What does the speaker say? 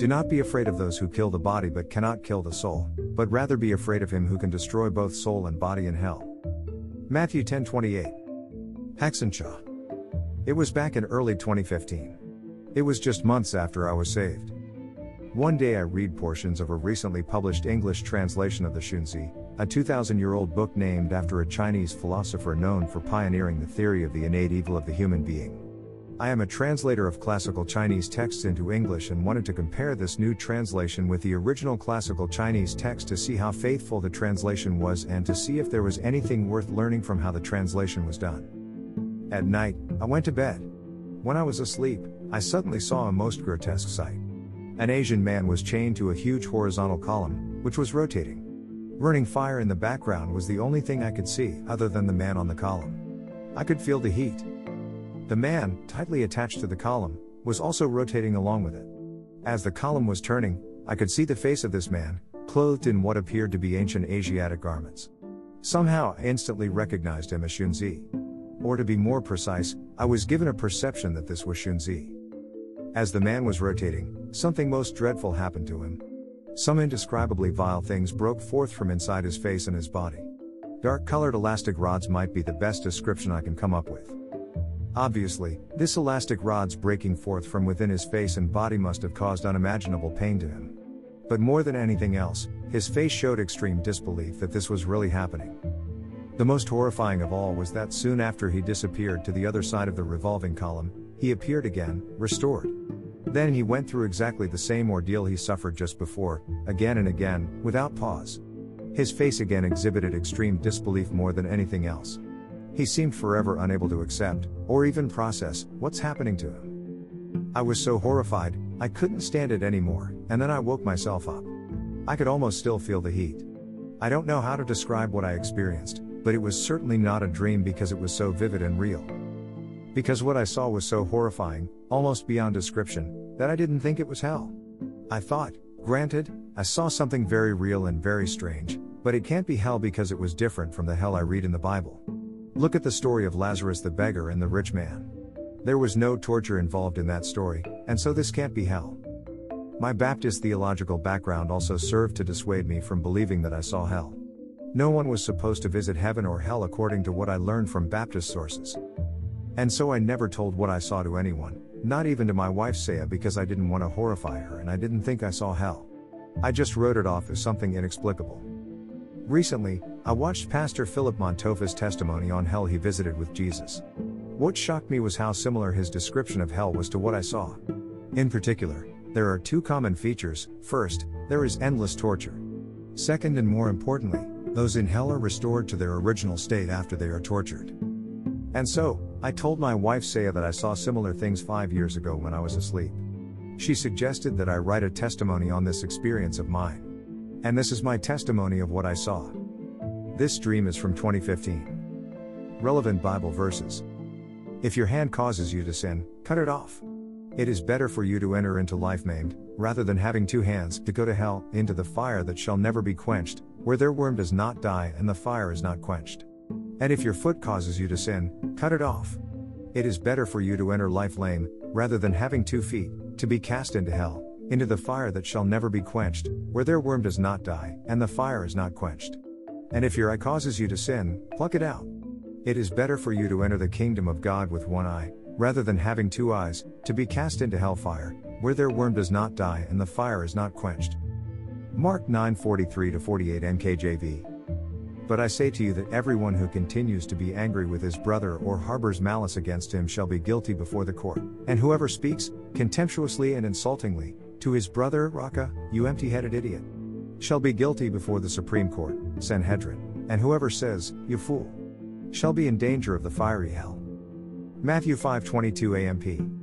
Do not be afraid of those who kill the body but cannot kill the soul, but rather be afraid of him who can destroy both soul and body in hell. Matthew 10:28. Haxenshaw. It was back in early 2015. It was just months after I was saved. One day I read portions of a recently published English translation of the Xunzi, a 2000 year old book named after a Chinese philosopher known for pioneering the theory of the innate evil of the human being. I am a translator of classical Chinese texts into English and wanted to compare this new translation with the original classical Chinese text to see how faithful the translation was and to see if there was anything worth learning from how the translation was done. At night, I went to bed. When I was asleep, I suddenly saw a most grotesque sight. An Asian man was chained to a huge horizontal column, which was rotating. Burning fire in the background was the only thing I could see, other than the man on the column. I could feel the heat. The man, tightly attached to the column, was also rotating along with it. As the column was turning, I could see the face of this man, clothed in what appeared to be ancient Asiatic garments. Somehow I instantly recognized him as Xunzi. Or to be more precise, I was given a perception that this was Xunzi. As the man was rotating, something most dreadful happened to him. Some indescribably vile things broke forth from inside his face and his body. Dark colored elastic rods might be the best description I can come up with. Obviously, this elastic rod's breaking forth from within his face and body must have caused unimaginable pain to him. But more than anything else, his face showed extreme disbelief that this was really happening. The most horrifying of all was that soon after he disappeared to the other side of the revolving column, he appeared again, restored. Then he went through exactly the same ordeal he suffered just before, again and again, without pause. His face again exhibited extreme disbelief more than anything else. He seemed forever unable to accept, or even process, what's happening to him. I was so horrified, I couldn't stand it anymore, and then I woke myself up. I could almost still feel the heat. I don't know how to describe what I experienced, but it was certainly not a dream because it was so vivid and real. Because what I saw was so horrifying, almost beyond description, that I didn't think it was hell. I thought, granted, I saw something very real and very strange, but it can't be hell because it was different from the hell I read in the Bible. Look at the story of Lazarus the beggar and the rich man. There was no torture involved in that story, and so this can't be hell. My Baptist theological background also served to dissuade me from believing that I saw hell. No one was supposed to visit heaven or hell according to what I learned from Baptist sources. And so I never told what I saw to anyone, not even to my wife Saya because I didn't want to horrify her and I didn't think I saw hell. I just wrote it off as something inexplicable. Recently, I watched Pastor Philip Mantofa's testimony on hell he visited with Jesus. What shocked me was how similar his description of hell was to what I saw. In particular, there are two common features first, there is endless torture. Second, and more importantly, those in hell are restored to their original state after they are tortured. And so, I told my wife Saya that I saw similar things five years ago when I was asleep. She suggested that I write a testimony on this experience of mine. And this is my testimony of what I saw. This dream is from 2015. Relevant Bible verses. If your hand causes you to sin, cut it off. It is better for you to enter into life maimed, rather than having two hands, to go to hell, into the fire that shall never be quenched, where their worm does not die and the fire is not quenched. And if your foot causes you to sin, cut it off. It is better for you to enter life lame, rather than having two feet, to be cast into hell, into the fire that shall never be quenched, where their worm does not die, and the fire is not quenched. And if your eye causes you to sin, pluck it out. It is better for you to enter the kingdom of God with one eye, rather than having two eyes, to be cast into hellfire, where their worm does not die and the fire is not quenched. Mark 9:43 48 NKJV. But I say to you that everyone who continues to be angry with his brother or harbors malice against him shall be guilty before the court. And whoever speaks, contemptuously and insultingly, to his brother, Raca, you empty headed idiot, shall be guilty before the Supreme Court, Sanhedrin, and whoever says, you fool, shall be in danger of the fiery hell. Matthew 5:22 AMP